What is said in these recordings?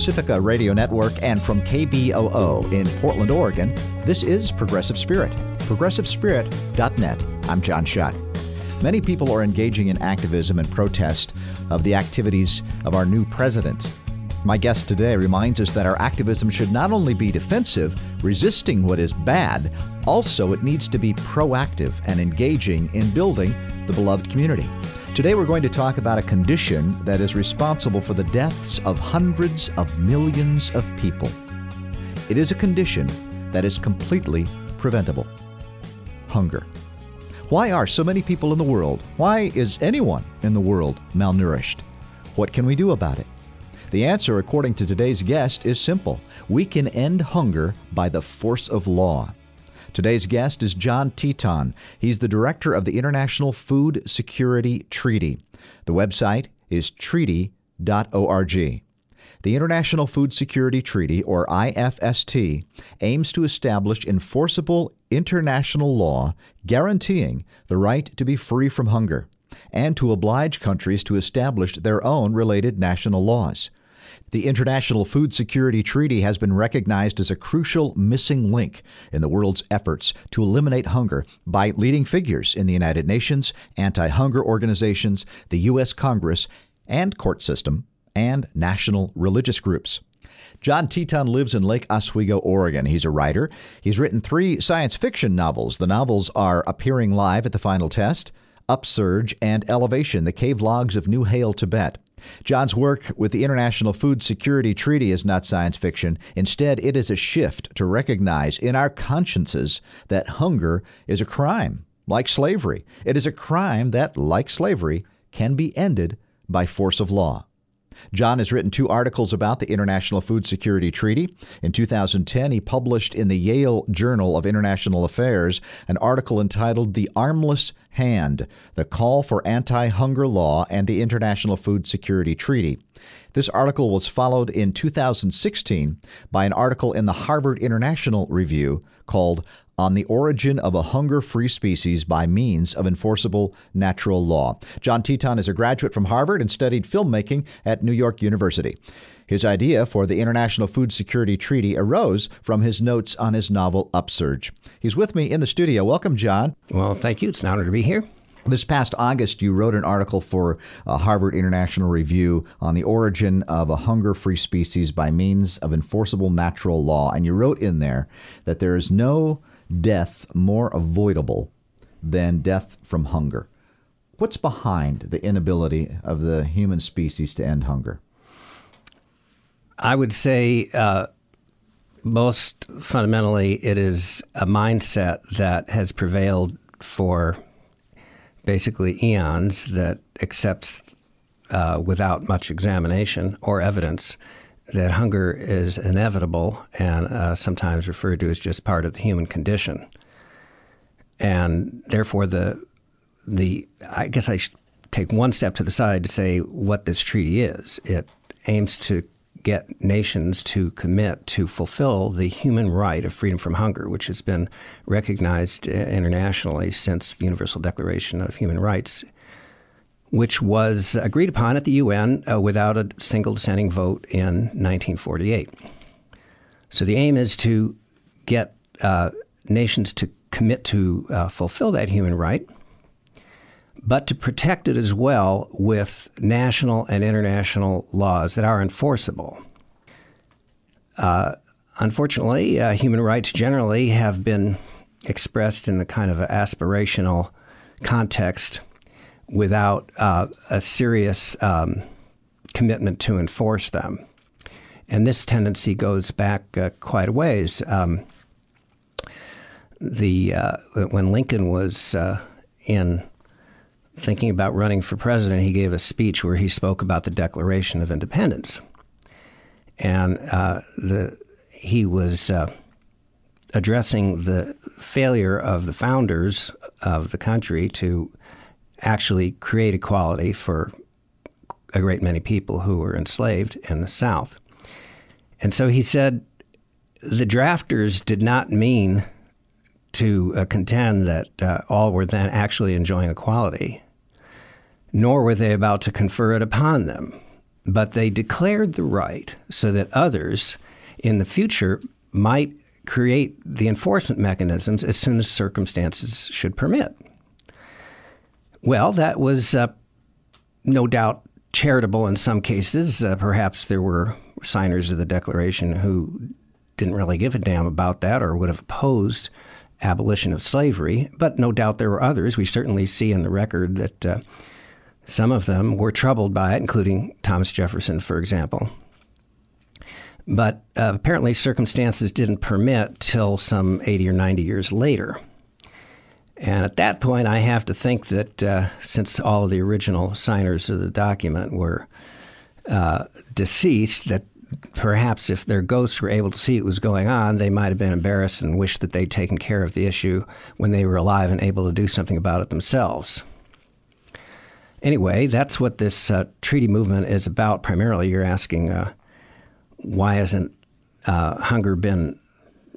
Pacifica Radio Network and from KBOO in Portland, Oregon, this is Progressive Spirit. ProgressiveSpirit.net. I'm John Shuck. Many people are engaging in activism and protest of the activities of our new president. My guest today reminds us that our activism should not only be defensive, resisting what is bad, also it needs to be proactive and engaging in building the beloved community. Today we're going to talk about a condition that is responsible for the deaths of hundreds of millions of people. It is a condition that is completely preventable hunger. Why are so many people in the world, why is anyone in the world malnourished? What can we do about it? The answer, according to today's guest, is simple. We can end hunger by the force of law. Today's guest is John Teton. He's the director of the International Food Security Treaty. The website is treaty.org. The International Food Security Treaty, or IFST, aims to establish enforceable international law guaranteeing the right to be free from hunger and to oblige countries to establish their own related national laws. The International Food Security Treaty has been recognized as a crucial missing link in the world's efforts to eliminate hunger by leading figures in the United Nations, anti hunger organizations, the U.S. Congress, and court system, and national religious groups. John Teton lives in Lake Oswego, Oregon. He's a writer. He's written three science fiction novels. The novels are Appearing Live at the Final Test, Upsurge, and Elevation The Cave Logs of New Hale, Tibet. John's work with the International Food Security Treaty is not science fiction. Instead, it is a shift to recognize in our consciences that hunger is a crime, like slavery. It is a crime that, like slavery, can be ended by force of law. John has written two articles about the International Food Security Treaty. In 2010, he published in the Yale Journal of International Affairs an article entitled The Armless Hand The Call for Anti Hunger Law and the International Food Security Treaty. This article was followed in 2016 by an article in the Harvard International Review called on the origin of a hunger free species by means of enforceable natural law. John Teton is a graduate from Harvard and studied filmmaking at New York University. His idea for the International Food Security Treaty arose from his notes on his novel Upsurge. He's with me in the studio. Welcome, John. Well, thank you. It's an honor to be here. This past August, you wrote an article for uh, Harvard International Review on the origin of a hunger free species by means of enforceable natural law. And you wrote in there that there is no death more avoidable than death from hunger. What's behind the inability of the human species to end hunger? I would say uh, most fundamentally, it is a mindset that has prevailed for basically eons that accepts uh, without much examination or evidence that hunger is inevitable and uh, sometimes referred to as just part of the human condition. And therefore, the the I guess I should take one step to the side to say what this treaty is. It aims to get nations to commit to fulfill the human right of freedom from hunger, which has been recognized internationally since the Universal Declaration of Human Rights which was agreed upon at the UN uh, without a single dissenting vote in 1948. So the aim is to get uh, nations to commit to uh, fulfill that human right, but to protect it as well with national and international laws that are enforceable. Uh, unfortunately, uh, human rights generally have been expressed in the kind of aspirational context without uh, a serious um, commitment to enforce them. And this tendency goes back uh, quite a ways. Um, the uh, when Lincoln was uh, in thinking about running for president, he gave a speech where he spoke about the Declaration of Independence, and uh, the he was uh, addressing the failure of the founders of the country to actually create equality for a great many people who were enslaved in the South. And so he said the drafters did not mean to uh, contend that uh, all were then actually enjoying equality, nor were they about to confer it upon them. but they declared the right so that others in the future might create the enforcement mechanisms as soon as circumstances should permit. Well, that was uh, no doubt charitable in some cases. Uh, perhaps there were signers of the Declaration who didn't really give a damn about that or would have opposed abolition of slavery, but no doubt there were others. We certainly see in the record that uh, some of them were troubled by it, including Thomas Jefferson, for example. But uh, apparently, circumstances didn't permit till some 80 or 90 years later. And at that point, I have to think that uh, since all of the original signers of the document were uh, deceased, that perhaps if their ghosts were able to see what was going on, they might have been embarrassed and wished that they'd taken care of the issue when they were alive and able to do something about it themselves. Anyway, that's what this uh, treaty movement is about primarily. You're asking uh, why hasn't uh, hunger been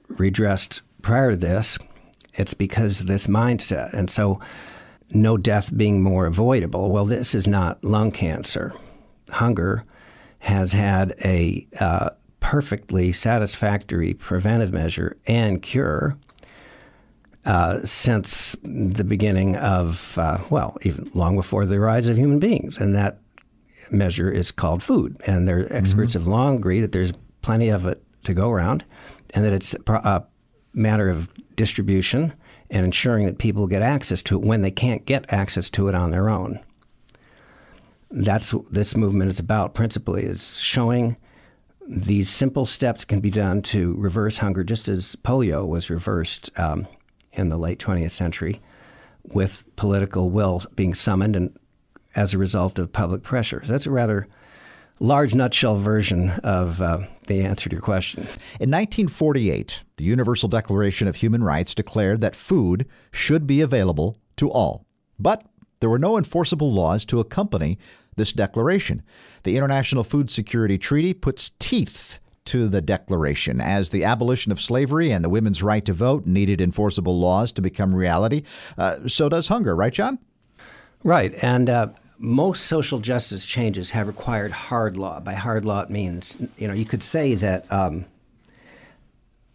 redressed prior to this? It's because of this mindset. And so, no death being more avoidable. Well, this is not lung cancer. Hunger has had a uh, perfectly satisfactory preventive measure and cure uh, since the beginning of, uh, well, even long before the rise of human beings. And that measure is called food. And their experts mm-hmm. have long agreed that there's plenty of it to go around and that it's a matter of distribution and ensuring that people get access to it when they can't get access to it on their own. That's what this movement is about principally is showing these simple steps can be done to reverse hunger just as polio was reversed um, in the late 20th century with political will being summoned and as a result of public pressure. That's a rather large nutshell version of uh, the answer to your question. In 1948, the Universal Declaration of Human Rights declared that food should be available to all. But there were no enforceable laws to accompany this declaration. The International Food Security Treaty puts teeth to the declaration as the abolition of slavery and the women's right to vote needed enforceable laws to become reality. Uh, so does hunger, right, John? Right. And uh, most social justice changes have required hard law. By hard law, it means, you know, you could say that um,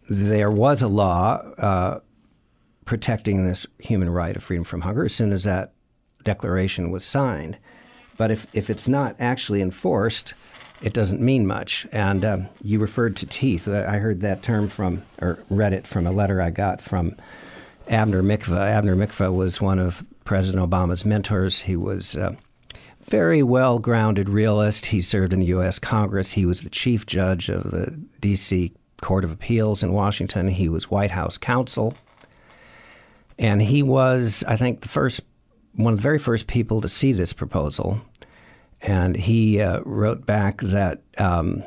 there was a law uh, protecting this human right of freedom from hunger as soon as that declaration was signed. But if, if it's not actually enforced, it doesn't mean much. And um, you referred to teeth. I heard that term from, or read it from a letter I got from Abner Mikva. Abner Mikva was one of President Obama's mentors. He was a very well grounded realist. He served in the U.S. Congress. He was the chief judge of the D.C. Court of Appeals in Washington. He was White House counsel. And he was, I think, the first, one of the very first people to see this proposal and he uh, wrote back that um,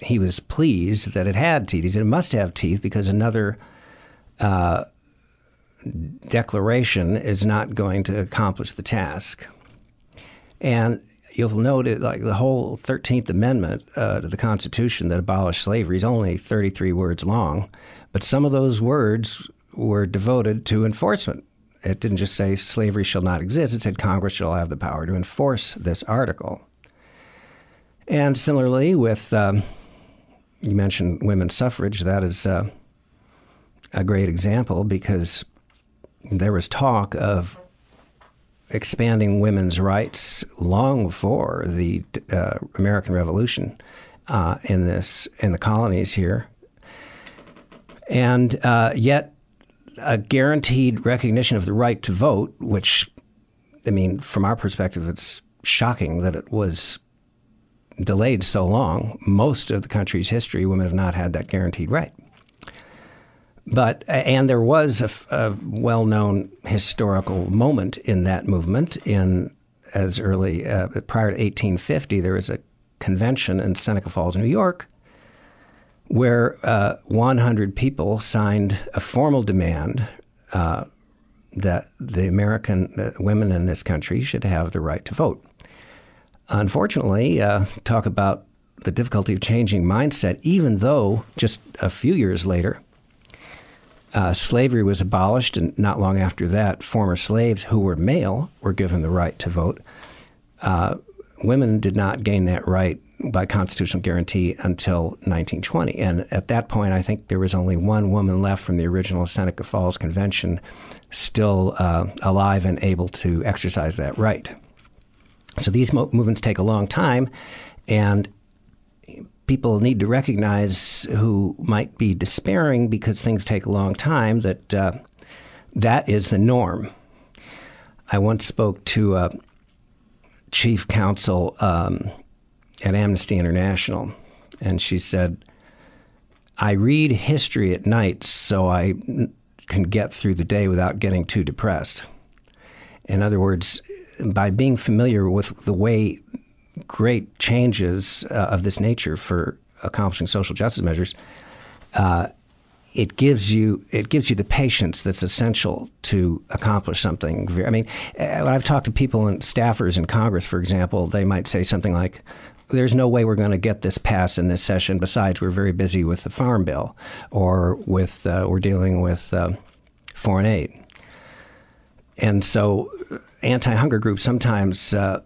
he was pleased that it had teeth. He said it must have teeth because another uh, declaration is not going to accomplish the task. And you'll note it, like the whole 13th Amendment uh, to the Constitution that abolished slavery is only 33 words long, but some of those words were devoted to enforcement it didn't just say slavery shall not exist, it said Congress shall have the power to enforce this article. And similarly, with um, you mentioned women's suffrage, that is uh, a great example because there was talk of expanding women's rights long before the uh, American Revolution uh, in this in the colonies here, and uh, yet a guaranteed recognition of the right to vote, which, I mean, from our perspective, it's shocking that it was delayed so long. Most of the country's history, women have not had that guaranteed right. But and there was a, a well-known historical moment in that movement. In as early uh, prior to 1850, there was a convention in Seneca Falls, New York, where uh, 100 people signed a formal demand uh, that the American uh, women in this country should have the right to vote. Unfortunately, uh, talk about the difficulty of changing mindset, even though just a few years later, uh, slavery was abolished, and not long after that, former slaves who were male were given the right to vote. Uh, women did not gain that right by constitutional guarantee until 1920. And at that point, I think there was only one woman left from the original Seneca Falls Convention still uh, alive and able to exercise that right. So these mo- movements take a long time, and people need to recognize who might be despairing because things take a long time that uh, that is the norm. I once spoke to a chief counsel um, at Amnesty International, and she said, I read history at night so I can get through the day without getting too depressed. In other words, by being familiar with the way great changes uh, of this nature for accomplishing social justice measures, uh, it gives you it gives you the patience that's essential to accomplish something. I mean, uh, when I've talked to people and staffers in Congress, for example, they might say something like, "There's no way we're going to get this passed in this session. Besides, we're very busy with the farm bill, or with uh, we're dealing with uh, foreign aid." And so, anti-hunger groups sometimes uh,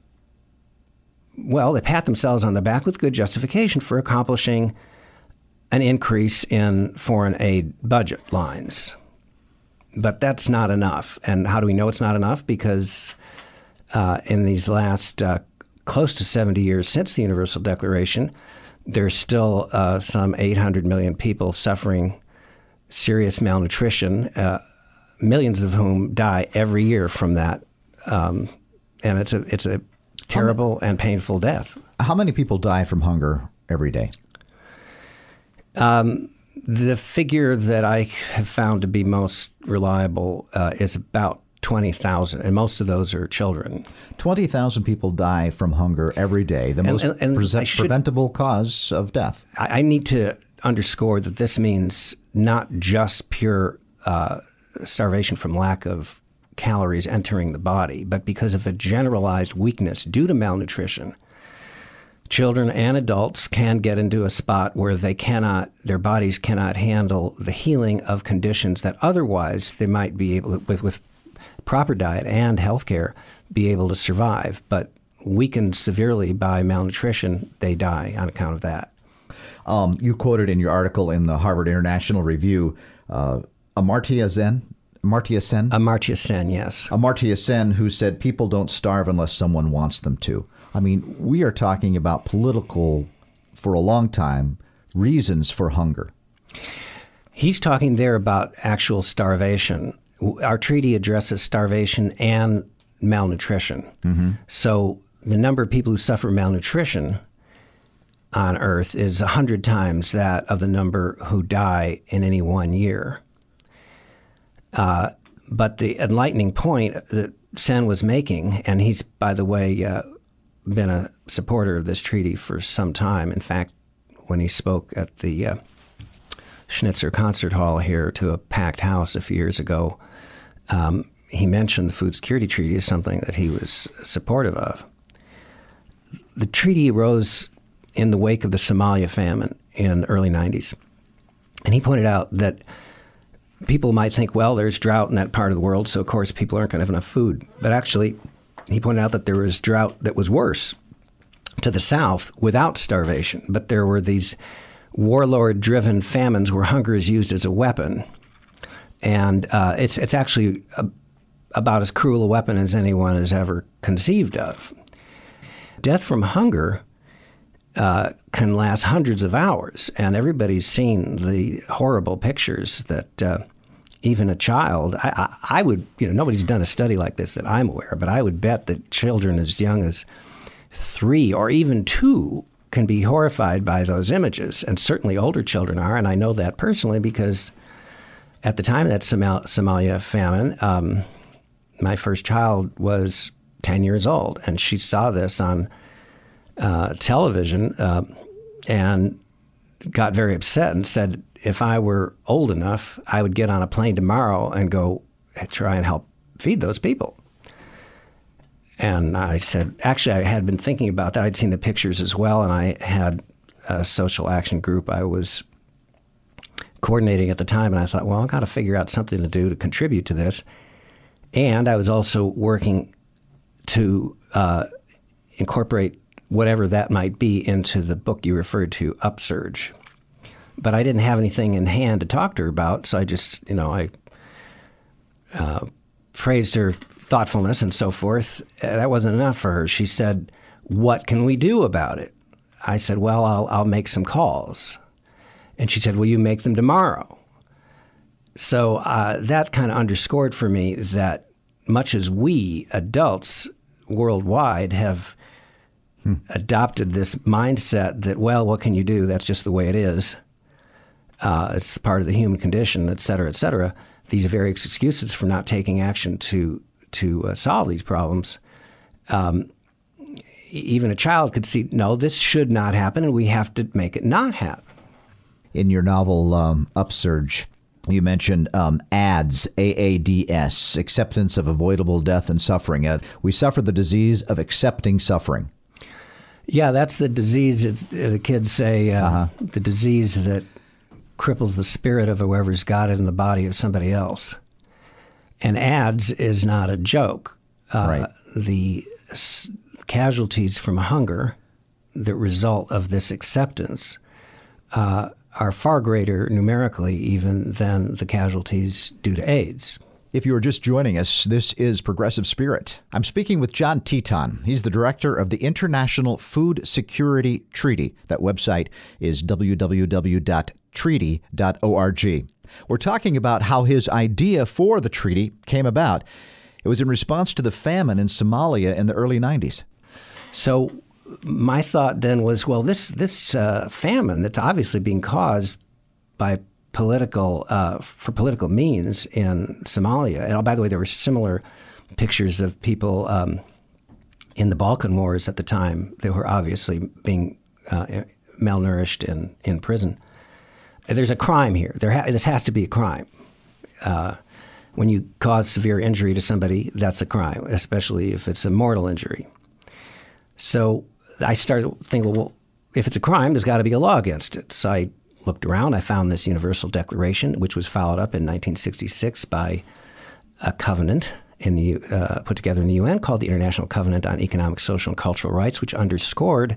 well, they pat themselves on the back with good justification for accomplishing an increase in foreign aid budget lines. But that's not enough. And how do we know it's not enough? Because uh, in these last uh, close to 70 years since the Universal Declaration, there's still uh, some 800 million people suffering serious malnutrition, uh, millions of whom die every year from that. Um, and it's a, it's a terrible and painful death. How many people die from hunger every day? Um, the figure that I have found to be most reliable uh, is about 20,000, and most of those are children. 20,000 people die from hunger every day, the most and, and pre- should, preventable cause of death. I, I, need to underscore that this means not just pure uh, starvation from lack of calories entering the body, but because of a generalized weakness due to malnutrition, children and adults can get into a spot where they cannot, their bodies cannot handle the healing of conditions that otherwise they might be able, to, with, with proper diet and health care, be able to survive. But weakened severely by malnutrition, they die on account of that. Um, you quoted in your article in the Harvard International Review uh, Amartya Sen, Amartya Sen? Amartya Sen, yes. Amartya Sen, who said people don't starve unless someone wants them to. I mean, we are talking about political, for a long time, reasons for hunger. He's talking there about actual starvation. Our treaty addresses starvation and malnutrition. Mm-hmm. So the number of people who suffer malnutrition on Earth is 100 times that of the number who die in any one year. Uh, but the enlightening point that Sen was making, and he's, by the way, uh, been a supporter of this treaty for some time. In fact, when he spoke at the uh, Schnitzer Concert Hall here to a packed house a few years ago, um, he mentioned the Food Security Treaty as something that he was supportive of. The treaty arose in the wake of the Somalia famine in the early 90s. And he pointed out that people might think, well, there's drought in that part of the world, so of course people aren't going to have enough food. But actually, he pointed out that there was drought that was worse to the south without starvation. But there were these warlord driven famines where hunger is used as a weapon. And uh, it's, it's actually a, about as cruel a weapon as anyone has ever conceived of. Death from hunger uh, can last hundreds of hours, and everybody's seen the horrible pictures that uh, even a child, I, I, I, would, you know, nobody's done a study like this that I'm aware, of, but I would bet that children as young as three or even two can be horrified by those images, and certainly older children are, and I know that personally because at the time of that Somal- Somalia famine, um, my first child was 10 years old, and she saw this on uh, television uh, and got very upset and said, if I were old enough, I would get on a plane tomorrow and go try and help feed those people. And I said, actually, I had been thinking about that. I'd seen the pictures as well, and I had a social action group I was coordinating at the time, and I thought, well, I've got to figure out something to do to contribute to this. And I was also working to uh, incorporate whatever that might be into the book you referred to, Upsurge. But I didn't have anything in hand to talk to her about, so I just, you know, I uh, praised her thoughtfulness and so forth. Uh, that wasn't enough for her. She said, "What can we do about it?" I said, "Well, I'll I'll make some calls." And she said, "Will you make them tomorrow?" So uh, that kind of underscored for me that much as we adults worldwide have hmm. adopted this mindset that, well, what can you do? That's just the way it is. Uh, it's part of the human condition, et cetera, et cetera. These various excuses for not taking action to to uh, solve these problems. Um, even a child could see, no, this should not happen, and we have to make it not happen. In your novel um, Upsurge, you mentioned um, ADS, AADS, acceptance of avoidable death and suffering. Uh, we suffer the disease of accepting suffering. Yeah, that's the disease. Uh, the kids say uh, uh-huh. the disease that cripples the spirit of whoever's got it in the body of somebody else. And ADS is not a joke. Uh, right. The s- casualties from hunger that result of this acceptance uh, are far greater numerically even than the casualties due to AIDS. If you are just joining us, this is Progressive Spirit. I'm speaking with John Teton. He's the director of the International Food Security Treaty. That website is www.treaty.org. We're talking about how his idea for the treaty came about. It was in response to the famine in Somalia in the early 90s. So, my thought then was, well, this this uh, famine that's obviously being caused by political uh, for political means in Somalia. And oh, by the way, there were similar pictures of people um, in the Balkan Wars at the time. They were obviously being uh, malnourished and in prison. There's a crime here. There ha- this has to be a crime. Uh, when you cause severe injury to somebody, that's a crime, especially if it's a mortal injury. So I started thinking, well, if it's a crime, there's got to be a law against it. So I looked around. I found this Universal Declaration, which was followed up in 1966 by a covenant in the uh, put together in the UN called the International Covenant on Economic, Social, and Cultural Rights, which underscored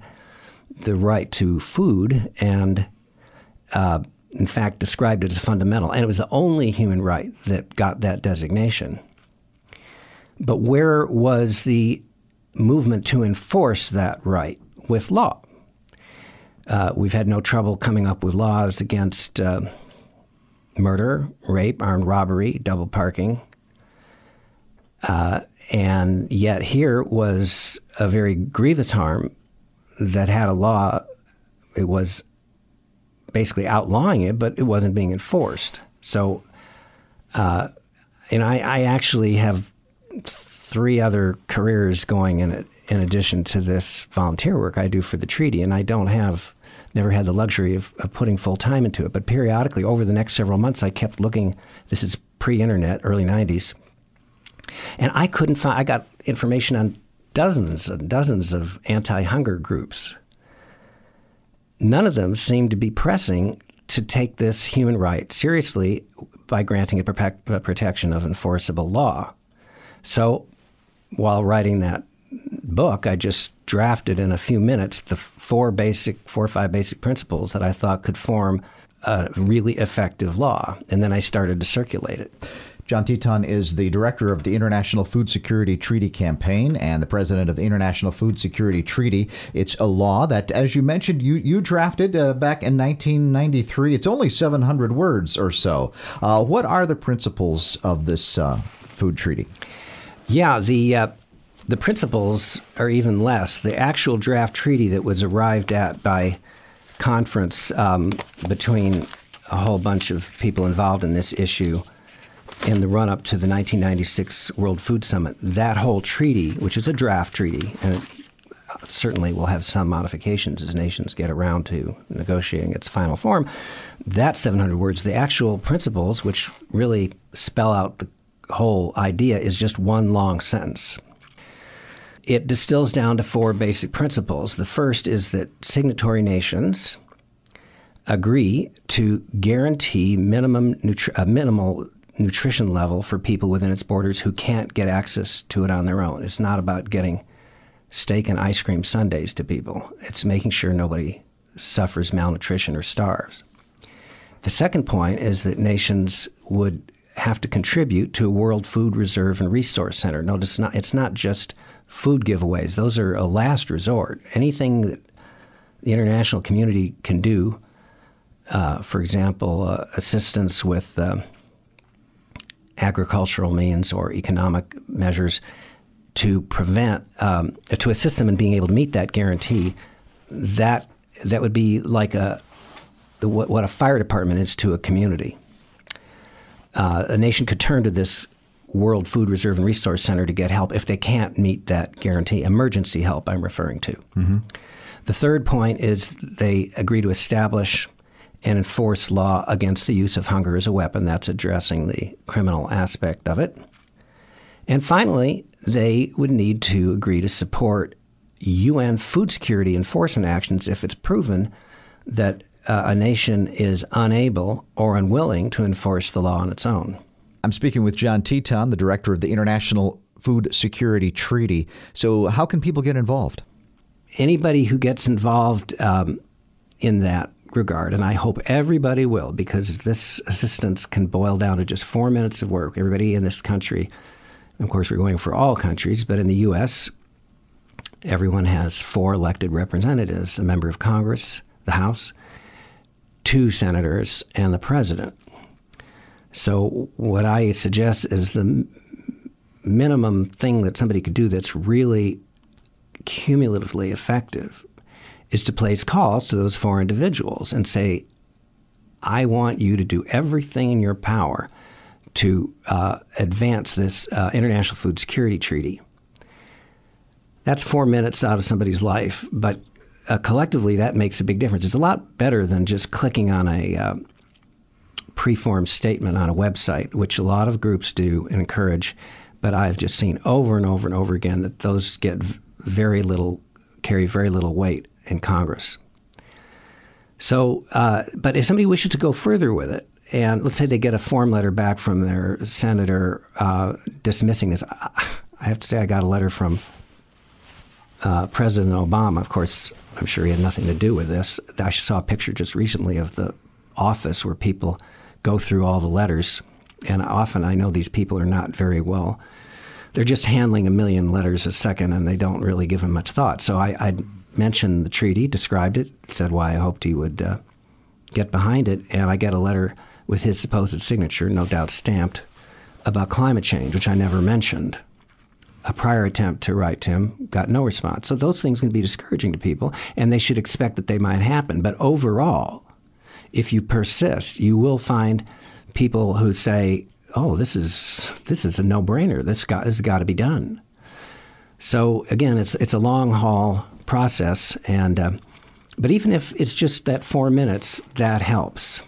the right to food and, uh, in fact, described it as fundamental. And it was the only human right that got that designation. But where was the movement to enforce that right with law. Uh, we've had no trouble coming up with laws against uh, murder, rape, armed robbery, double parking. Uh, and yet, here was a very grievous harm that had a law. It was basically outlawing it, but it wasn't being enforced. So, uh, and I, I actually have three other careers going in it, in addition to this volunteer work I do for the treaty, and I don't have never had the luxury of, of putting full time into it. But periodically, over the next several months, I kept looking. This is pre-internet, early '90s, and I couldn't find. I got information on dozens and dozens of anti-hunger groups. None of them seemed to be pressing to take this human right seriously by granting it uh, protection of enforceable law. So while writing that book, I just drafted in a few minutes the four basic, four or five basic principles that I thought could form a really effective law. And then I started to circulate it. John Teton is the director of the International Food Security Treaty Campaign and the president of the International Food Security Treaty. It's a law that, as you mentioned, you, you drafted uh, back in 1993. It's only 700 words or so. Uh, what are the principles of this uh, food treaty? Yeah, the uh, the principles are even less. The actual draft treaty that was arrived at by conference um, between a whole bunch of people involved in this issue in the run up to the 1996 World Food Summit, that whole treaty, which is a draft treaty, and it certainly will have some modifications as nations get around to negotiating its final form, that 700 words, the actual principles, which really spell out the whole idea is just one long sentence. It distills down to four basic principles. The first is that signatory nations agree to guarantee minimum nutri- a minimal nutrition level for people within its borders who can't get access to it on their own. It's not about getting steak and ice cream sundaes to people. It's making sure nobody suffers malnutrition or starves. The second point is that nations would have to contribute to a World Food Reserve and Resource Center. Notice it's not, it's not just food giveaways, those are a last resort. Anything that the international community can do, uh, for example, uh, assistance with uh, agricultural means or economic measures to prevent, um, to assist them in being able to meet that guarantee, that that would be like a what, what a fire department is to a community. Uh, a nation could turn to this World Food Reserve and Resource Center to get help if they can't meet that guarantee. Emergency help, I'm referring to. Mm-hmm. The third point is they agree to establish and enforce law against the use of hunger as a weapon. That's addressing the criminal aspect of it. And finally, they would need to agree to support UN food security enforcement actions if it's proven that uh, a nation is unable or unwilling to enforce the law on its own. I'm speaking with John Teton, the director of the International Food Security Treaty. So, how can people get involved? Anybody who gets involved um, in that regard, and I hope everybody will, because this assistance can boil down to just four minutes of work. Everybody in this country, of course, we're going for all countries, but in the U.S., everyone has four elected representatives a member of Congress, the House, two senators, and the president. So, what I suggest is the minimum thing that somebody could do that's really cumulatively effective is to place calls to those four individuals and say, I want you to do everything in your power to uh, advance this uh, International Food Security Treaty. That's four minutes out of somebody's life, but uh, collectively that makes a big difference. It's a lot better than just clicking on a uh, preformed statement on a website, which a lot of groups do and encourage. But I've just seen over and over and over again that those get very little, carry very little weight in Congress. So, uh, but if somebody wishes to go further with it, and let's say they get a form letter back from their senator uh, dismissing this, I have to say I got a letter from uh, President Obama. Of course, I'm sure he had nothing to do with this. I saw a picture just recently of the office where people go through all the letters, and often I know these people are not very well. They're just handling a million letters a second, and they don't really give them much thought. So I, I mentioned the treaty, described it, said why I hoped he would uh, get behind it, and I get a letter with his supposed signature, no doubt stamped, about climate change, which I never mentioned. A prior attempt to write to him got no response. So those things can be discouraging to people, and they should expect that they might happen. But overall, if you persist, you will find people who say, "Oh, this is this is a no-brainer. This got has got to be done." So again, it's it's a long haul process, and uh, but even if it's just that four minutes, that helps.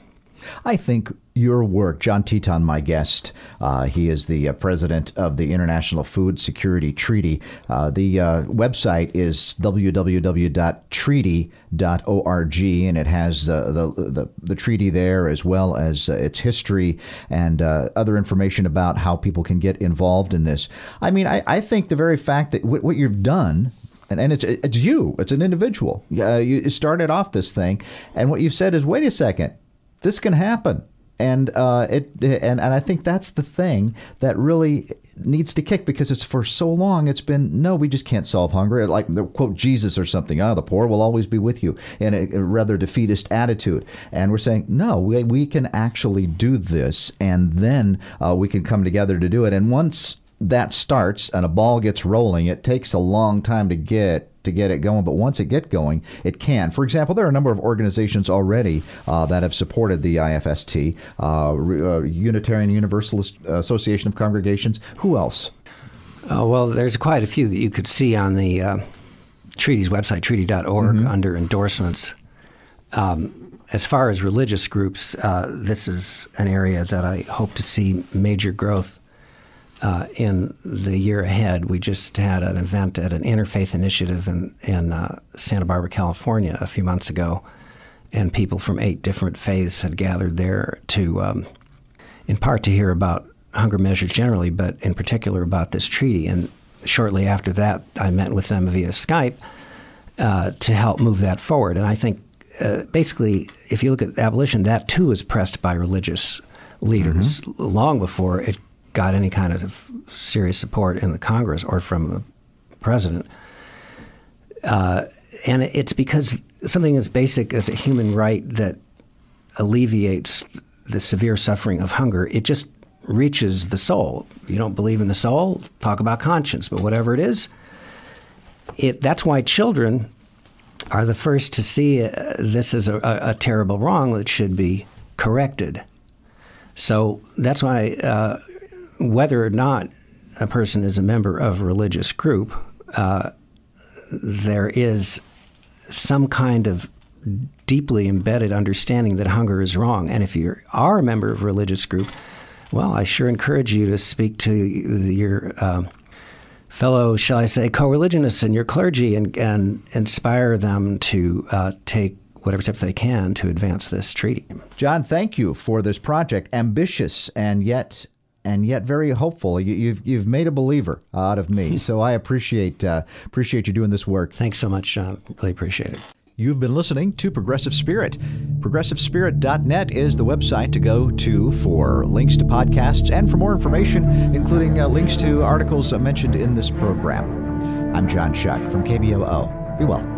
I think your work, John Teton, my guest, uh, he is the uh, president of the International Food Security Treaty. Uh, the uh, website is www.treaty.org, and it has uh, the, the, the treaty there as well as uh, its history and other information about how people can get involved in this. I mean, I, I think the very fact that w- what you've done and, and it's it's you. It's an individual. Uh, you started off this thing, and what you've said is, wait a second, this can happen. And uh, it and, and I think that's the thing that really needs to kick because it's for so long it's been no we just can't solve hunger. Like the quote Jesus or something. Oh the poor will always be with you. In a, a rather defeatist attitude. And we're saying no we, we can actually do this. And then uh, we can come together to do it. And once that starts and a ball gets rolling, it takes a long time to get to get it going. But once it get going, it can. For example, there are a number of organizations already uh, that have supported the IFST, uh, uh, Unitarian Universalist Association of Congregations. Who else? Oh, well, there's quite a few that you could see on the uh, treaty's website, treaty.org, mm-hmm. under endorsements. Um, as far as religious groups, uh, this is an area that I hope to see major growth uh, in the year ahead. We just had an event at an interfaith initiative in, in uh, Santa Barbara, California, a few months ago, and people from eight different faiths had gathered there to, um, in part, to hear about hunger measures generally, but in particular about this treaty. And shortly after that, I met with them via Skype uh, to help move that forward. And I think uh, basically, if you look at abolition, that too is pressed by religious leaders mm-hmm. long before it got any kind of serious support in the Congress or from the president. Uh, and it's because something as basic as a human right that alleviates the severe suffering of hunger, it just reaches the soul. You don't believe in the soul, talk about conscience, but whatever it is, it, that's why children are the first to see uh, this as a, a, terrible wrong that should be corrected. So that's why, uh, whether or not a person is a member of a religious group, uh, there is some kind of deeply embedded understanding that hunger is wrong. And if you are a member of a religious group, well, I sure encourage you to speak to your uh, fellow, shall I say, co religionists and your clergy and, and inspire them to uh, take whatever steps they can to advance this treaty. John, thank you for this project. Ambitious and yet and yet very hopeful. You, have you've, you've made a believer out of me, so I appreciate uh, appreciate you doing this work. Thanks so much, John. Really appreciate it. You've been listening to Progressive Spirit. ProgressiveSpirit.net is the website to go to for links to podcasts and for more information, including uh, links to articles mentioned in this program. I'm John Shuck from KBOO. Be well.